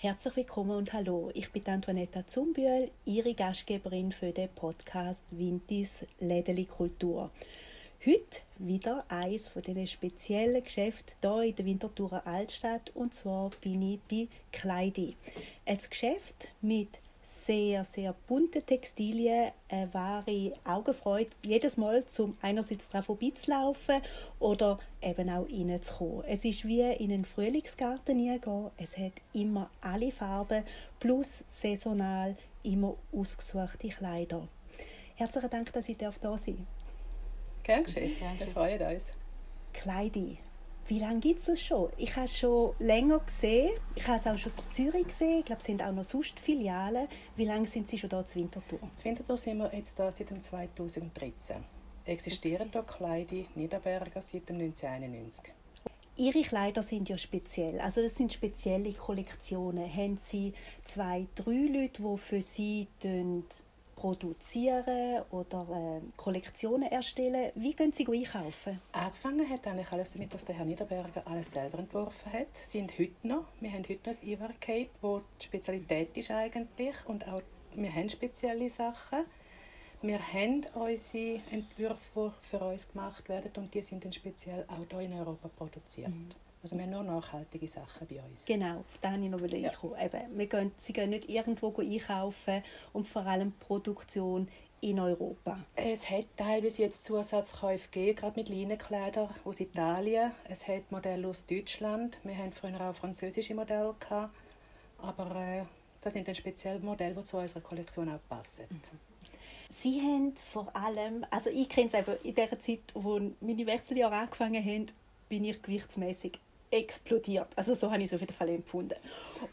Herzlich willkommen und hallo. Ich bin Antoinetta Zumbühl, Ihre Gastgeberin für den Podcast Wintis Lädeli Kultur. Heute wieder eines von diesen speziellen Geschäften hier in der Winterthurer Altstadt und zwar bin ich bei Kleidi. Ein Geschäft mit sehr, sehr bunte Textilien, eine wahre Augenfreude, jedes Mal zum einerseits daran vorbeizulaufen oder eben auch reinzukommen. Es ist wie in einen Frühlingsgarten hineingehen. Es hat immer alle Farben plus saisonal immer ausgesuchte Kleider. Herzlichen Dank, dass ich da sein darf. Gern geschehen. Wir freuen uns. Kleidi. Wie lange gibt es das schon? Ich habe es schon länger gesehen. Ich habe es auch schon in Zürich gesehen. Ich glaube, es sind auch noch sonst Filialen. Wie lange sind Sie schon da zu Winterthur? Zu Winterthur sind wir jetzt da seit 2013. Existieren hier Kleider Niederberger seit 1991. Ihre Kleider sind ja speziell. Also das sind spezielle Kollektionen. Haben Sie zwei, drei Leute, die für Sie produzieren oder äh, Kollektionen erstellen. Wie gehen Sie einkaufen? Angefangen hat eigentlich alles damit, dass der Herr Niederberger alles selber entworfen hat. Sie sind heute noch. Wir haben heute noch ein Ivar Cape, wo die Spezialität ist eigentlich und auch wir haben spezielle Sachen. Wir haben unsere Entwürfe, die für uns gemacht werden und die sind dann speziell auch hier in Europa produziert. Mhm. Also wir haben nur nachhaltige Sachen bei uns. Genau, auf das ich noch ja. Eben, wir gehen, sie gehen nicht irgendwo einkaufen und vor allem Produktion in Europa. Es hat teilweise jetzt Zusatzkäufe gegeben, gerade mit Leinenkleidern aus Italien. Es hat Modelle aus Deutschland. Wir hatten früher auch französische Modelle gehabt, aber äh, das sind dann spezielle Modelle, die zu unserer Kollektion auch passen. Mhm. Sie haben vor allem, also ich kenne es eben in der Zeit, wo meine Wechseljahre angefangen haben, bin ich gewichtsmäßig explodiert. Also so habe ich es auf jeden Fall empfunden.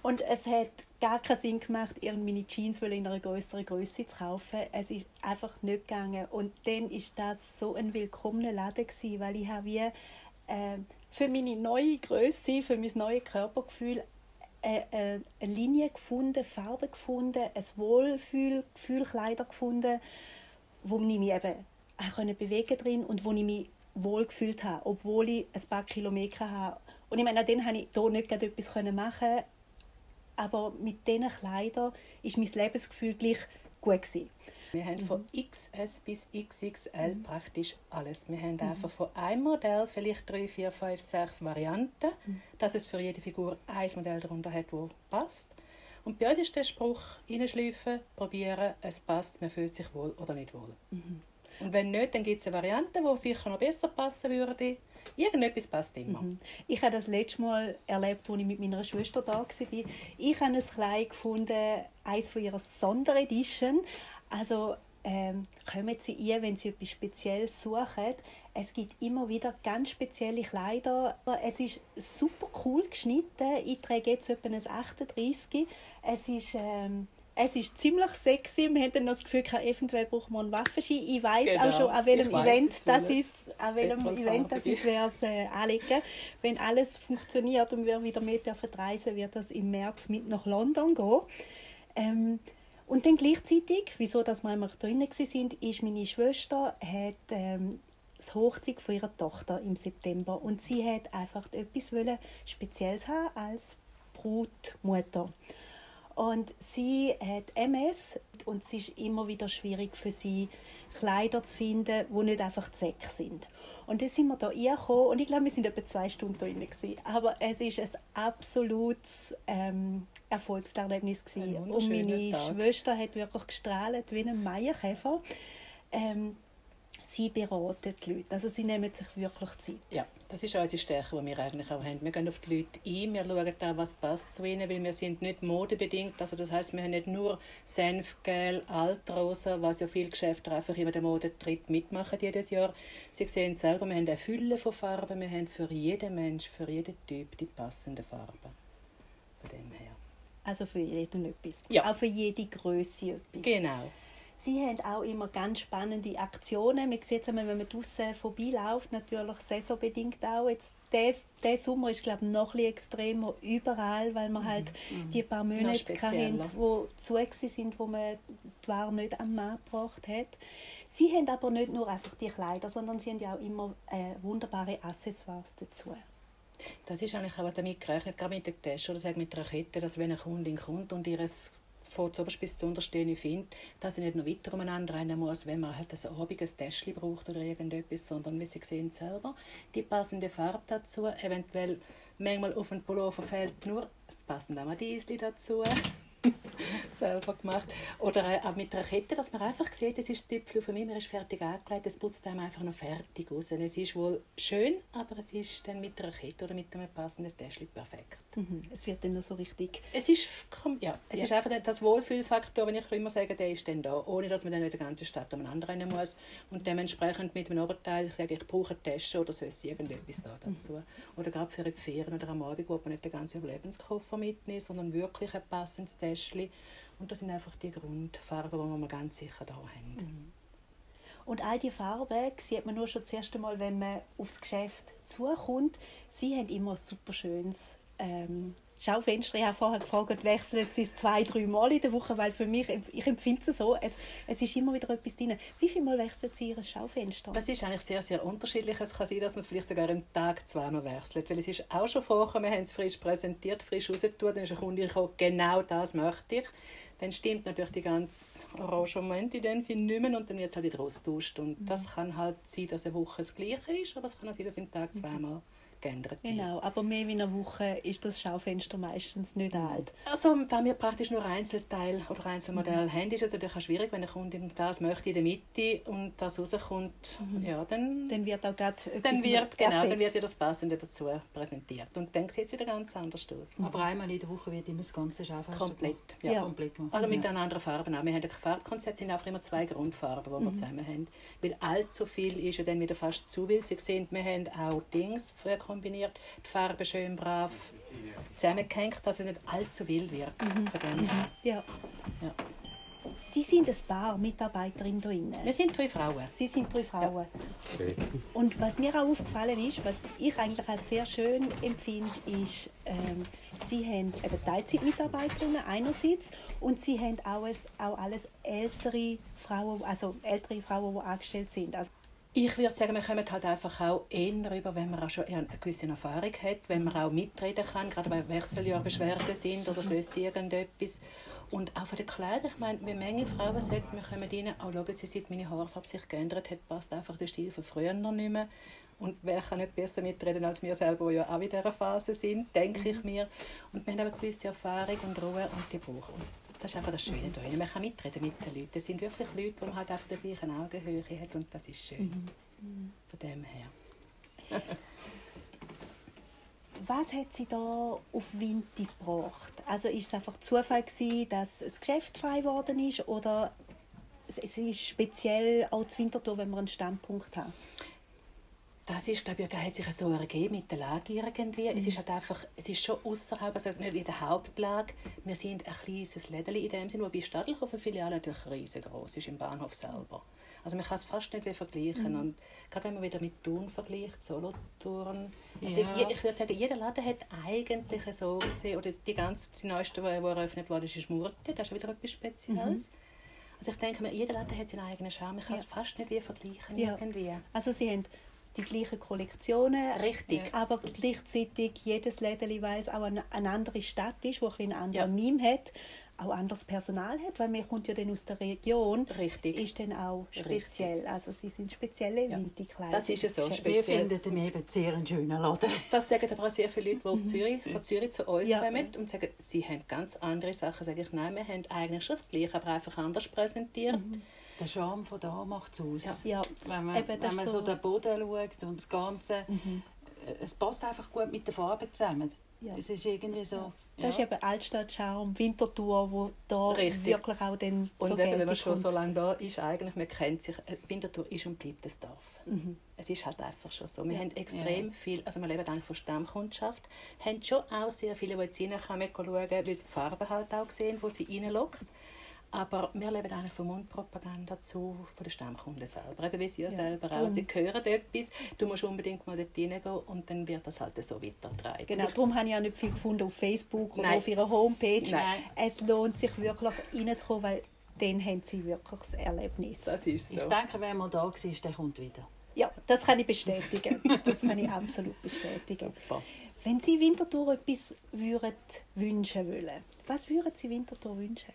Und es hat gar keinen Sinn gemacht, meine Jeans in einer größeren Größe zu kaufen. Es ist einfach nicht gegangen. Und dann ist das so ein willkommener Laden gewesen, weil ich habe wie äh, für meine neue Größe, für mein neues Körpergefühl eine, äh, äh, eine Linie gefunden, Farbe gefunden, ein Wohlfühlgefühl, Kleider gefunden, wo ich mich eben auch bewegen drin und wo ich mich wohlgefühlt habe, obwohl ich ein paar Kilometer habe und ich meine, dann konnte ich hier nicht etwas machen, aber mit diesen Kleidern war mein Lebensgefühl gleich gut. Gewesen. Wir haben mhm. von XS bis XXL mhm. praktisch alles. Wir haben mhm. einfach von einem Modell vielleicht drei, vier, fünf, sechs Varianten, mhm. dass es für jede Figur ein Modell darunter hat, das passt. Und bei uns ist der Spruch, reinschleifen, probieren, es passt, man fühlt sich wohl oder nicht wohl. Mhm. Und wenn nicht, dann gibt es eine Variante, die sicher noch besser passen würde. Irgendetwas passt immer. Mhm. Ich habe das letzte Mal erlebt, als ich mit meiner Schwester da war. Ich habe ein Kleid gefunden, eines von ihrer Sonderedition. Also ähm, kommen Sie ihr, wenn Sie etwas Spezielles suchen. Es gibt immer wieder ganz spezielle Kleider. Es ist super cool geschnitten. Ich trage jetzt etwa ein 38. Es ist... Ähm, es ist ziemlich sexy. Wir haben dann noch das Gefühl, eventuell brauchen wir einen Waffenschein. Ich weiß genau. auch schon, an welchem Event das ist, an welchem Event das ist, wer es äh, anlegen. Wenn alles funktioniert und wir wieder mit dürfen reisen, wird das im März mit nach London gehen. Ähm, und dann gleichzeitig, wieso dass wir immer drinnen sind, ist meine Schwester hat ähm, das Hochzeit von ihrer Tochter im September und sie hat einfach etwas Spezielles haben als Brutmutter. Und sie hat MS und es ist immer wieder schwierig für sie, Kleider zu finden, die nicht einfach Zeck sind. Und dann sind wir da reingekommen und ich glaube, wir sind etwa zwei Stunden da drin. Aber es ist ein absolutes ähm, Erfolgserlebnis. Gewesen. Und meine Tag. Schwester hat wirklich gestrahlt wie ein Meierkäfer. Ähm, sie beraten die Leute. Also sie nehmen sich wirklich Zeit. Ja, das ist unsere Stärke, die wir eigentlich auch haben. Wir gehen auf die Leute ein, wir schauen da, was passt zu ihnen, weil wir sind nicht modebedingt. Also das heißt, wir haben nicht nur Senfgel, Altrosa, was ja viele Geschäfte einfach immer den Modetritt mitmachen jedes Jahr. Sie sehen selber, wir haben eine Fülle von Farben, wir haben für jeden Mensch, für jeden Typ die passenden Farben. Von dem her. Also für jeden etwas. Ja. Auch für jede Größe etwas. Genau. Sie haben auch immer ganz spannende Aktionen. Man sieht es wenn man draußen vorbeiläuft, natürlich saisonbedingt auch. Jetzt, der, Sommer ist glaube ich, noch ein extremer überall, weil man halt mhm. die paar Monate hatten, wo zu sind, wo man die Ware nicht am Markt gebracht hat. Sie haben aber nicht nur einfach die Kleider, sondern sie haben ja auch immer äh, wunderbare Accessoires dazu. Das ist eigentlich auch damit gerechnet, gerade mit der Tasche oder mit der Kette, dass wenn eine Kundin kommt und ihres von zuoberst bis zu unterstehen findet, dass sie nicht noch weiter umeinander rennen muss, wenn man halt ein abiges Täschchen braucht oder irgendetwas, sondern sie sehen selber, die passende Farbe dazu, eventuell manchmal auf den Pullover fällt nur das passende Amadisli dazu. selber gemacht. Oder auch mit einer Kette, dass man einfach sieht, es ist das Tüpfel von mir, ist fertig angelegt, es putzt einem einfach noch fertig aus. Und es ist wohl schön, aber es ist dann mit einer Kette oder mit einem passenden Täschchen perfekt. Mhm. Es wird dann noch so richtig... Es ist, ja, es ja. ist einfach das Wohlfühlfaktor, wenn ich immer sage, der ist dann da, ohne dass man dann in der ganzen Stadt umeinander rennen muss. Und dementsprechend mit dem Oberteil, ich sage, ich brauche eine Tasche oder sonst irgendetwas da dazu. Mhm. Oder gerade für die Ferien oder am Abend, wo man nicht den ganzen Überlebenskoffer mitnimmt, sondern wirklich ein passendes Täschchen. Und das sind einfach die Grundfarben, die wir ganz sicher da haben. Mhm. Und all die Farben sieht man nur schon das erste Mal, wenn man aufs Geschäft zukommt. Sie haben immer ein super schönes ähm, Schaufenster. Ich habe vorher gefragt, wechseln Sie es zwei, drei Mal in der Woche, weil für mich, ich empfinde es so, es, es ist immer wieder etwas drin. Wie viele Mal wechseln Sie Ihr Schaufenster? Das ist eigentlich sehr, sehr unterschiedlich. Es kann sein, dass man es vielleicht sogar am Tag zweimal wechselt, weil es ist auch schon vorher, wir haben es frisch präsentiert, frisch rausgetan, dann ist eine Kundin gekommen, genau das möchte ich. Dann stimmt natürlich die ganze Arrangement in dem Sinne nicht mehr und dann wird es halt wieder austauscht. Und mhm. das kann halt sein, dass eine Woche das Gleiche ist, aber es kann auch sein, dass im Tag mhm. Geändert Genau, aber mehr wie eine Woche ist das Schaufenster meistens nicht mhm. alt. Also da wir praktisch nur Einzelteil oder Einzelmodell mhm. haben, ist es natürlich auch schwierig, wenn eine Kundin das möchte in der Mitte und das rauskommt, mhm. ja, dann, dann wird auch gerade dann wird, genau, dann wird ja das Passende dazu präsentiert und dann sieht es wieder ganz anders aus. Mhm. Aber einmal in der Woche wird immer das ganze Schaufenster komplett, ja. ja. komplett gemacht. Also mit ja. anderen Farben auch. Wir haben ein Farbkonzept, sind einfach immer zwei Grundfarben, die wir mhm. zusammen haben, weil allzu viel ist ja dann wieder fast zu wild. Sie sehen, wir haben auch Dings früher kombiniert, die Farbe schön brav zusammengehängt, dass es nicht allzu wild wird. Mhm. Mhm. Ja. ja. Sie sind ein paar Mitarbeiterinnen drinnen. Wir sind drei Frauen. Sie sind drei Frauen. Ja. Und was mir auch aufgefallen ist, was ich eigentlich als sehr schön empfinde, ist, ähm, Sie haben eben Teilzeitmitarbeiterinnen einerseits und Sie haben auch, ein, auch alles ältere Frauen, also ältere Frauen, die angestellt sind. Also ich würde sagen, wir kommen halt einfach auch eher rüber, wenn man auch schon eine gewisse Erfahrung hat, wenn man auch mitreden kann, gerade wenn Wechseljahrbeschwerden sind oder sonst irgendetwas. Und auch von den Kleidern, ich meine, wie Menge Frauen sagen, wir kommen rein, auch schauen Sie, seit meine Haarfarbe sich geändert hat, passt einfach der Stil von früher noch nicht mehr. Und wer kann nicht besser mitreden als wir selber, die ja auch in dieser Phase sind, denke ich mhm. mir. Und wir haben eine gewisse Erfahrung und Ruhe und die brauchen das ist einfach das Schöne da. Man kann mitreden mit den Leuten. Es sind wirklich Leute, die man halt einfach die gleichen Augenhöhe hat und das ist schön. Mhm. Von dem her. Was hat sie da auf Winter gebracht? Also ist es einfach Zufall gewesen, dass es Geschäft frei geworden ist oder es ist speziell auch zu Winterthur, wenn wir einen Standpunkt haben? Das ist, glaube ich, hat sich so ergeben mit der Lage irgendwie. Mhm. Es ist halt einfach, es ist schon außerhalb, also nicht in der Hauptlage. Wir sind ein kleines Läden in dem Sinne, wobei Stadelhofen Filiale natürlich riesengroß ist im Bahnhof selber. Also man kann es fast nicht mehr vergleichen. Mhm. Und gerade wenn man wieder mit Thun vergleicht, Solothurn, also ja. ich, ich, würde sagen, jeder Laden hat eigentlich so gesehen, oder die ganze, die neueste, die eröffnet wurde, ist Murte, das ist wieder etwas Spezielles. Mhm. Also ich denke, jeder Laden hat seinen eigenen Charme. Ich kann ja. es fast nicht wie vergleichen ja. irgendwie. Also Sie haben die gleichen Kollektionen. Richtig. Aber gleichzeitig jedes Läden, weil es auch eine, eine andere Stadt ist, wo ein einen anderen ja. Meme hat, auch anderes Personal hat, weil man kommt ja dann aus der Region. Richtig. Ist dann auch speziell. Richtig. Also sie sind spezielle ja. Winterkleider. Das ist ja so speziell. Wir finden eben sehr einen schönen Laden. Das sagen aber auch sehr viele Leute, die auf mhm. Zürich, von Zürich zu uns ja. kommen und sagen, sie haben ganz andere Sachen. Sage ich, nein, wir haben eigentlich schon das Gleiche, aber einfach anders präsentiert. Mhm der Charme von da macht es aus. Ja. ja. Wenn man, Eben, wenn man so, so den Boden schaut und das Ganze, mhm. es passt einfach gut mit der Farbe zusammen. Ja. Es ist irgendwie so... Ja. Das ist eben Altstadt-Charme, Winterthur, wo da Richtig. wirklich auch dann Und so eben, wenn man schon kommt. so lange da ist, eigentlich, man kennt sich, äh, Winterthur ist und bleibt das Dorf. Mhm. Es ist halt einfach schon so. Wir ja. haben extrem ja. viel, also wir leben eigentlich von Stammkundschaft, haben schon auch sehr viele, die jetzt reinkommen, schauen, weil sie die Farbe halt auch sehen, wo sie reinlockt. Aber wir leben eigentlich von Mundpropaganda zu, von den Stammkunden selber. Eben wie sie ja, selber auch. Sie hören etwas, du musst unbedingt mal dort reingehen und dann wird das halt so weitergetragen. Genau, darum habe ich auch nicht viel gefunden auf Facebook oder Nein. auf ihrer Homepage. Nein. Es lohnt sich wirklich reinzukommen, weil dann haben sie wirklich das Erlebnis. Das ist so. Ich denke, wer mal da war, der kommt wieder. Ja, das kann ich bestätigen. Das kann ich absolut bestätigen. Super. Wenn Sie Winterthur etwas würden wünschen wollen, was würden Sie Winterthur wünschen?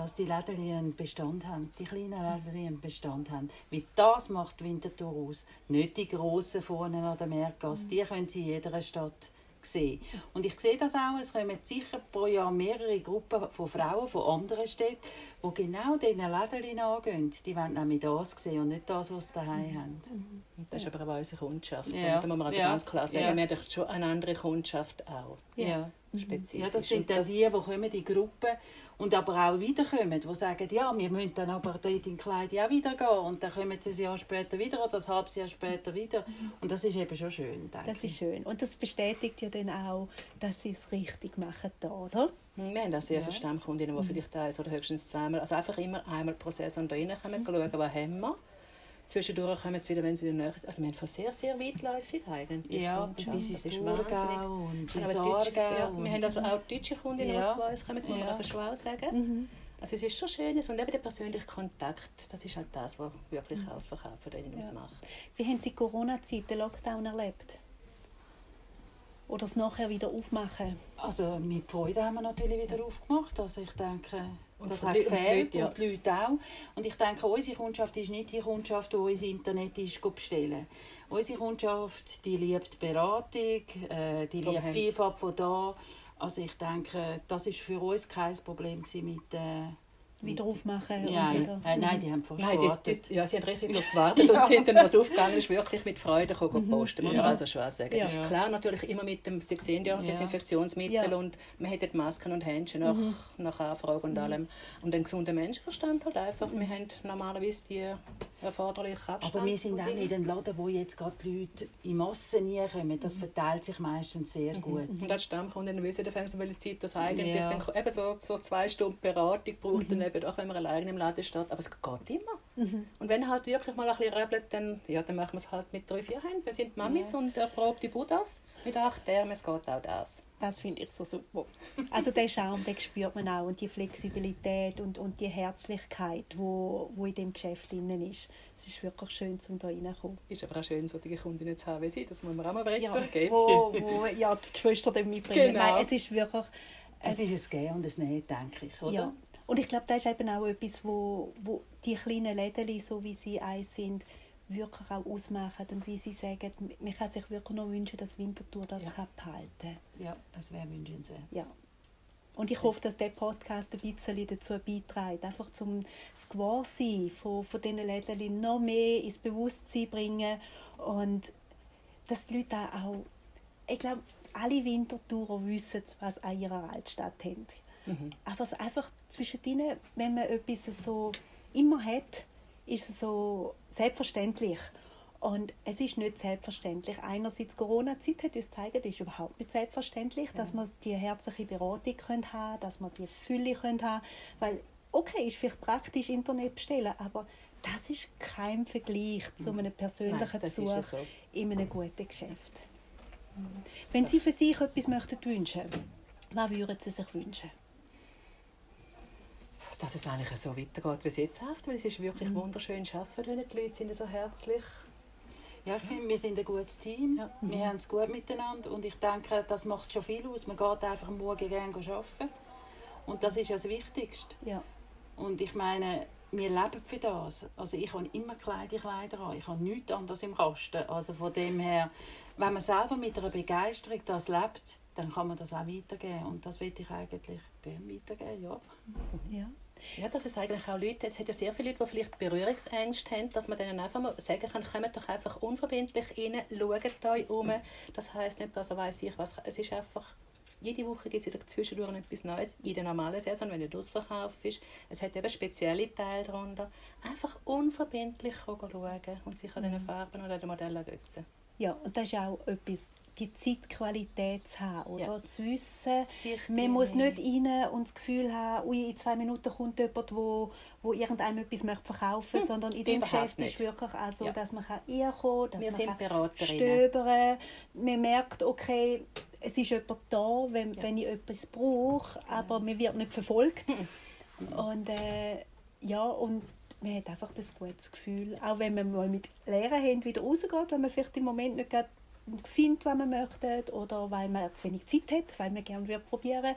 Dass die Läden Bestand haben, die kleinen Läden einen Bestand haben. Weil das macht Winterthur aus. Nicht die grossen vorne an der Meergasse, die können Sie in jeder Stadt sehen. Und ich sehe das auch, es kommen sicher pro Jahr mehrere Gruppen von Frauen von anderen Städten, die genau diesen Läden angehen. Die wollen nämlich das sehen und nicht das, was sie daheim haben. Das ist aber auch unsere Kundschaft. Ja. Da muss man also Ja. ganz klar sagen, Ja. wir haben schon eine andere Kundschaft auch. Ja. Spezifisch. Ja, das sind dann die, die kommen, die Gruppen, und aber auch wiederkommen, die sagen, ja, wir müssen dann aber dort in Kleid auch wieder gehen. Und dann kommen sie ein Jahr später wieder oder ein halbes Jahr später wieder. Und das ist eben schon schön, denke Das ist schön. Und das bestätigt ja dann auch, dass Sie es richtig machen da, oder? Wir haben auch sehr Ja. viele Stammkundinnen, die vielleicht eins oder höchstens zweimal, also einfach immer einmal pro Saison da reinkommen, schauen, was haben wir. Zwischendurch kommen sie wieder, wenn sie Nähe sind. Also wir haben von sehr, sehr weitläufig eigentlich. Ja, bis Das ins ist Thurgau und Wir ins Aargau. Ja, wir haben also auch deutsche Kundinnen, Ja. die zu uns kommen, muss man Ja. also schon auch sagen. Mhm. Also es ist schon schön und eben der persönliche Kontakt, das ist halt das, was wirklich auch das Verkaufen drin Ja. ausmacht. Wie haben Sie die Corona-Zeit, den Lockdown erlebt? Oder es nachher wieder aufmachen? Also mit Freude haben wir natürlich wieder aufgemacht. Also ich denke, Und das hat und gefehlt Leute, ja. und die Leute auch. Und ich denke, unsere Kundschaft ist nicht die Kundschaft, die ins Internet ist bestellen. Unsere Kundschaft, die liebt Beratung, äh, die liebt Vielfalt von da. Also ich denke, das ist für uns kein Problem gewesen mit äh, Wieder aufmachen? und Nein, wieder- äh, nein, die haben fast Nein, das, gewartet. das, ja, sie haben richtig darauf gewartet und sind dann, was aufgegangen ist, wirklich mit Freude gekommen posten, muss man Ja. also schon sagen. Ja. Klar, natürlich immer mit dem, Sie sehen ja, Ja. Desinfektionsmittel Ja. und man hat Masken und Händchen nach, nach Anfrage und allem. Und den gesunden Menschenverstand halt einfach, wir haben normalerweise die erforderliche Abstand. Aber wir sind auch nicht ein Laden, wo jetzt gerade die Leute in Massen reinkommen. Das Mhm. verteilt sich meistens sehr gut. Und als Stammkunden wissen dann fängt welche Zeit das eigentlich Ja. dann eben so, so zwei Stunden Beratung braucht, dann eben auch wenn man alleine im Laden steht. Aber es geht immer. Und wenn halt wirklich mal ein bisschen rebelt, dann, ja, dann machen wir es halt mit drei, vier Händen. Wir sind Mamis und erprobte Buddhas mit acht Armen, es geht auch das. Das finde ich so super. Also den Charme, den spürt man auch und die Flexibilität und, und die Herzlichkeit, wo, wo in dem Geschäft drin ist. Es ist wirklich schön, zum da reinkommen. Ist aber auch schön, solche Kundinnen zu haben wie Sie, das muss man auch mal Ja, weitergeben. wo, wo ja, die Schwester dann mitbringen. Genau. Nein, es ist wirklich... Es ist ein Gehen und ein Nehmen, denke ich, oder? Ja. Und ich glaube, das ist eben auch etwas, wo, wo die kleinen Läden, so wie sie eins sind, wirklich auch ausmachen. Und wie sie sagen, man kann sich wirklich noch wünschen, dass Winterthur das Ja. kann behalten Ja, es wäre wünschenswert. Ja. Und ich hoffe, dass der Podcast ein bisschen dazu beiträgt, einfach zum das Gewahrsein von, von diesen Läden noch mehr ins Bewusstsein bringen und dass die Leute auch, ich glaube, alle Wintertourer wissen, was an ihrer Altstadt haben. Mhm. Aber es einfach zwischen ihnen, wenn man etwas so immer hat, ist es so selbstverständlich. Und es ist nicht selbstverständlich. Einerseits, Corona-Zeit hat uns gezeigt, es ist überhaupt nicht selbstverständlich, dass wir die herzliche Beratung können haben dass wir die Fülle können haben Weil, okay, ist vielleicht praktisch Internet bestellen, aber das ist kein Vergleich zu einem persönlichen Nein, Besuch ja so. in einem guten Geschäft. Wenn Sie für sich etwas möchten wünschen, was würden Sie sich wünschen? Dass es eigentlich so weitergeht, wie es jetzt läuft, weil es ist wirklich wunderschön zu arbeiten, die Leute sind so herzlich. Ja, ich finde, wir sind ein gutes Team. Ja. Wir haben es gut miteinander und ich denke, das macht schon viel aus. Man geht einfach am Morgen gerne arbeiten. Und das ist ja das Wichtigste. Ja. Und ich meine, wir leben für das. Also ich habe immer kleine Kleider an. Ich habe nichts anderes im Kasten. Also von dem her, wenn man selber mit einer Begeisterung das lebt, dann kann man das auch weitergeben. Und das will ich eigentlich gerne weitergeben, ja. Ja. Ja, dass es eigentlich auch Leute, es hat ja sehr viele Leute, die vielleicht Berührungsängste haben, dass man denen einfach mal sagen kann, kommt doch einfach unverbindlich rein, schaut euch um. Das heisst nicht, dass er weiss ich was. Es ist einfach, jede Woche gibt es wieder zwischendurch etwas Neues. In der normalen Saison, wenn der Ausverkauf ist. Es hat eben spezielle Teile darunter. Einfach unverbindlich schauen und sich an den Farben oder den Modellen ergötzen. ja, und das ist auch etwas, die Zeitqualität zu haben, oder? Ja. Zu wissen, Sich man muss nicht rein und das Gefühl haben, ui, in zwei Minuten kommt jemand, wo, wo irgendeinem etwas möchte verkaufen möchte, sondern in dem Geschäft nicht. ist wirklich so, Ja. dass man kann kann, dass Wir man kann stöbern Man merkt, okay, es ist jemand da, wenn, Ja. wenn ich etwas brauche, aber man wird nicht verfolgt. Und äh, ja, und man hat einfach das gutes Gefühl, auch wenn man mal mit leeren Händen wieder rausgeht, wenn man vielleicht im Moment nicht gerade sind, was man möchte oder weil man zu wenig Zeit hat, weil man gerne probieren.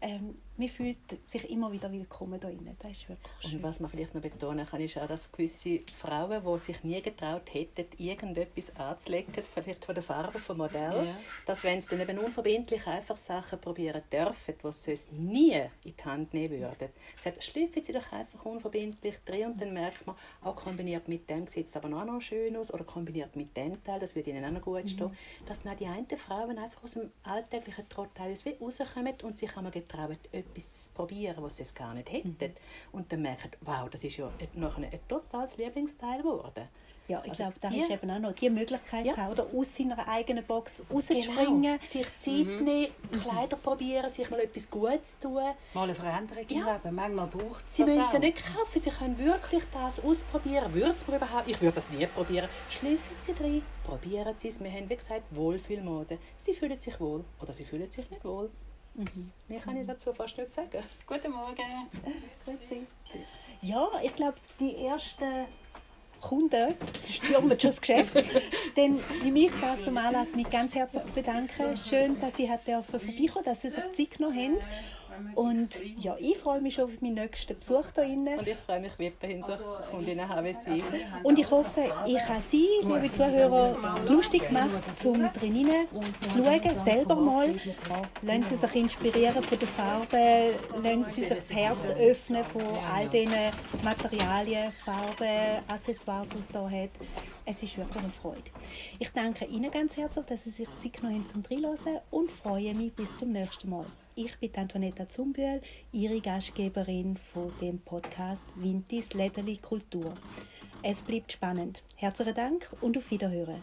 Ähm, man fühlt sich immer wieder willkommen da drin. Das ist wirklich schön. Und was man vielleicht noch betonen kann, ist auch, dass gewisse Frauen, die sich nie getraut hätten, irgendetwas anzulegen, vielleicht von der Farbe vom Modell, ja. dass wenn sie dann eben unverbindlich einfach Sachen probieren dürfen, die sie sonst nie in die Hand nehmen würden, sagt, schliffen sie doch einfach unverbindlich drin und dann merkt man, auch kombiniert mit dem sieht es aber auch noch schön aus oder kombiniert mit dem Teil, das würde ihnen auch noch gut mhm. stehen, dass dann die einen Frauen einfach aus dem alltäglichen Trott rauskommen und sich einmal getrauen, etwas zu probieren, was sie gar nicht hätten. Mhm. Und dann merken, wow, das ist ja nachher ein totales Lieblingsteil geworden. Ja, ich also glaube, da ist eben auch noch die Möglichkeit, ja. oder, aus seiner eigenen Box rauszuspringen. Genau. Sich Zeit mhm. nehmen, Kleider probieren, sich mal etwas Gutes tun. Mal eine Veränderung ja. Leben. Manchmal braucht es Sie müssen es ja nicht kaufen, Sie können wirklich das ausprobieren. Würden Sie überhaupt? Ich würde das nie probieren. Schlüpfen Sie drin, probieren Sie es. Wir haben, wie gesagt, Wohlfühlmode. Sie fühlen sich wohl oder Sie fühlen sich nicht wohl. Mhm. Mehr kann ich dazu fast nicht sagen. Guten Morgen. Grüezi. Ja, ich glaube, die ersten Kunden, sie stürmen schon das Geschäft, dann nehme ich das zum Anlass, mich ganz herzlich zu bedanken. Schön, dass Sie vorbeikommen dass Sie sich Zeit genommen haben. Und ja, ich freue mich schon auf meinen nächsten Besuch hier Und ich freue mich weiterhin so Kundinnen haben Sie. Und ich hoffe, ich habe Sie, liebe Zuhörer, lustig gemacht, um drinnen zu schauen, selber mal. Lassen Sie sich inspirieren von den Farben, lassen Sie sich das Herz öffnen von all diesen Materialien, Farben, Accessoires, die es hier hat. Es ist wirklich eine Freude. Ich danke Ihnen ganz herzlich, dass Sie sich Zeit genommen haben zum Reinhören und freue mich bis zum nächsten Mal. Ich bin Antonetta Zumbühl, Ihre Gastgeberin von dem Podcast Wintis Lederli Kultur. Es bleibt spannend. Herzlichen Dank und auf Wiederhören.